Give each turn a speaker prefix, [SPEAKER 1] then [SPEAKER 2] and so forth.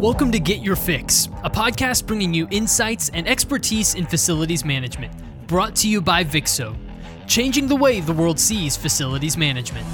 [SPEAKER 1] Welcome to Get Your Fix, a podcast bringing you insights and expertise in facilities management, brought to you by Vixxo, changing the way the world sees facilities management.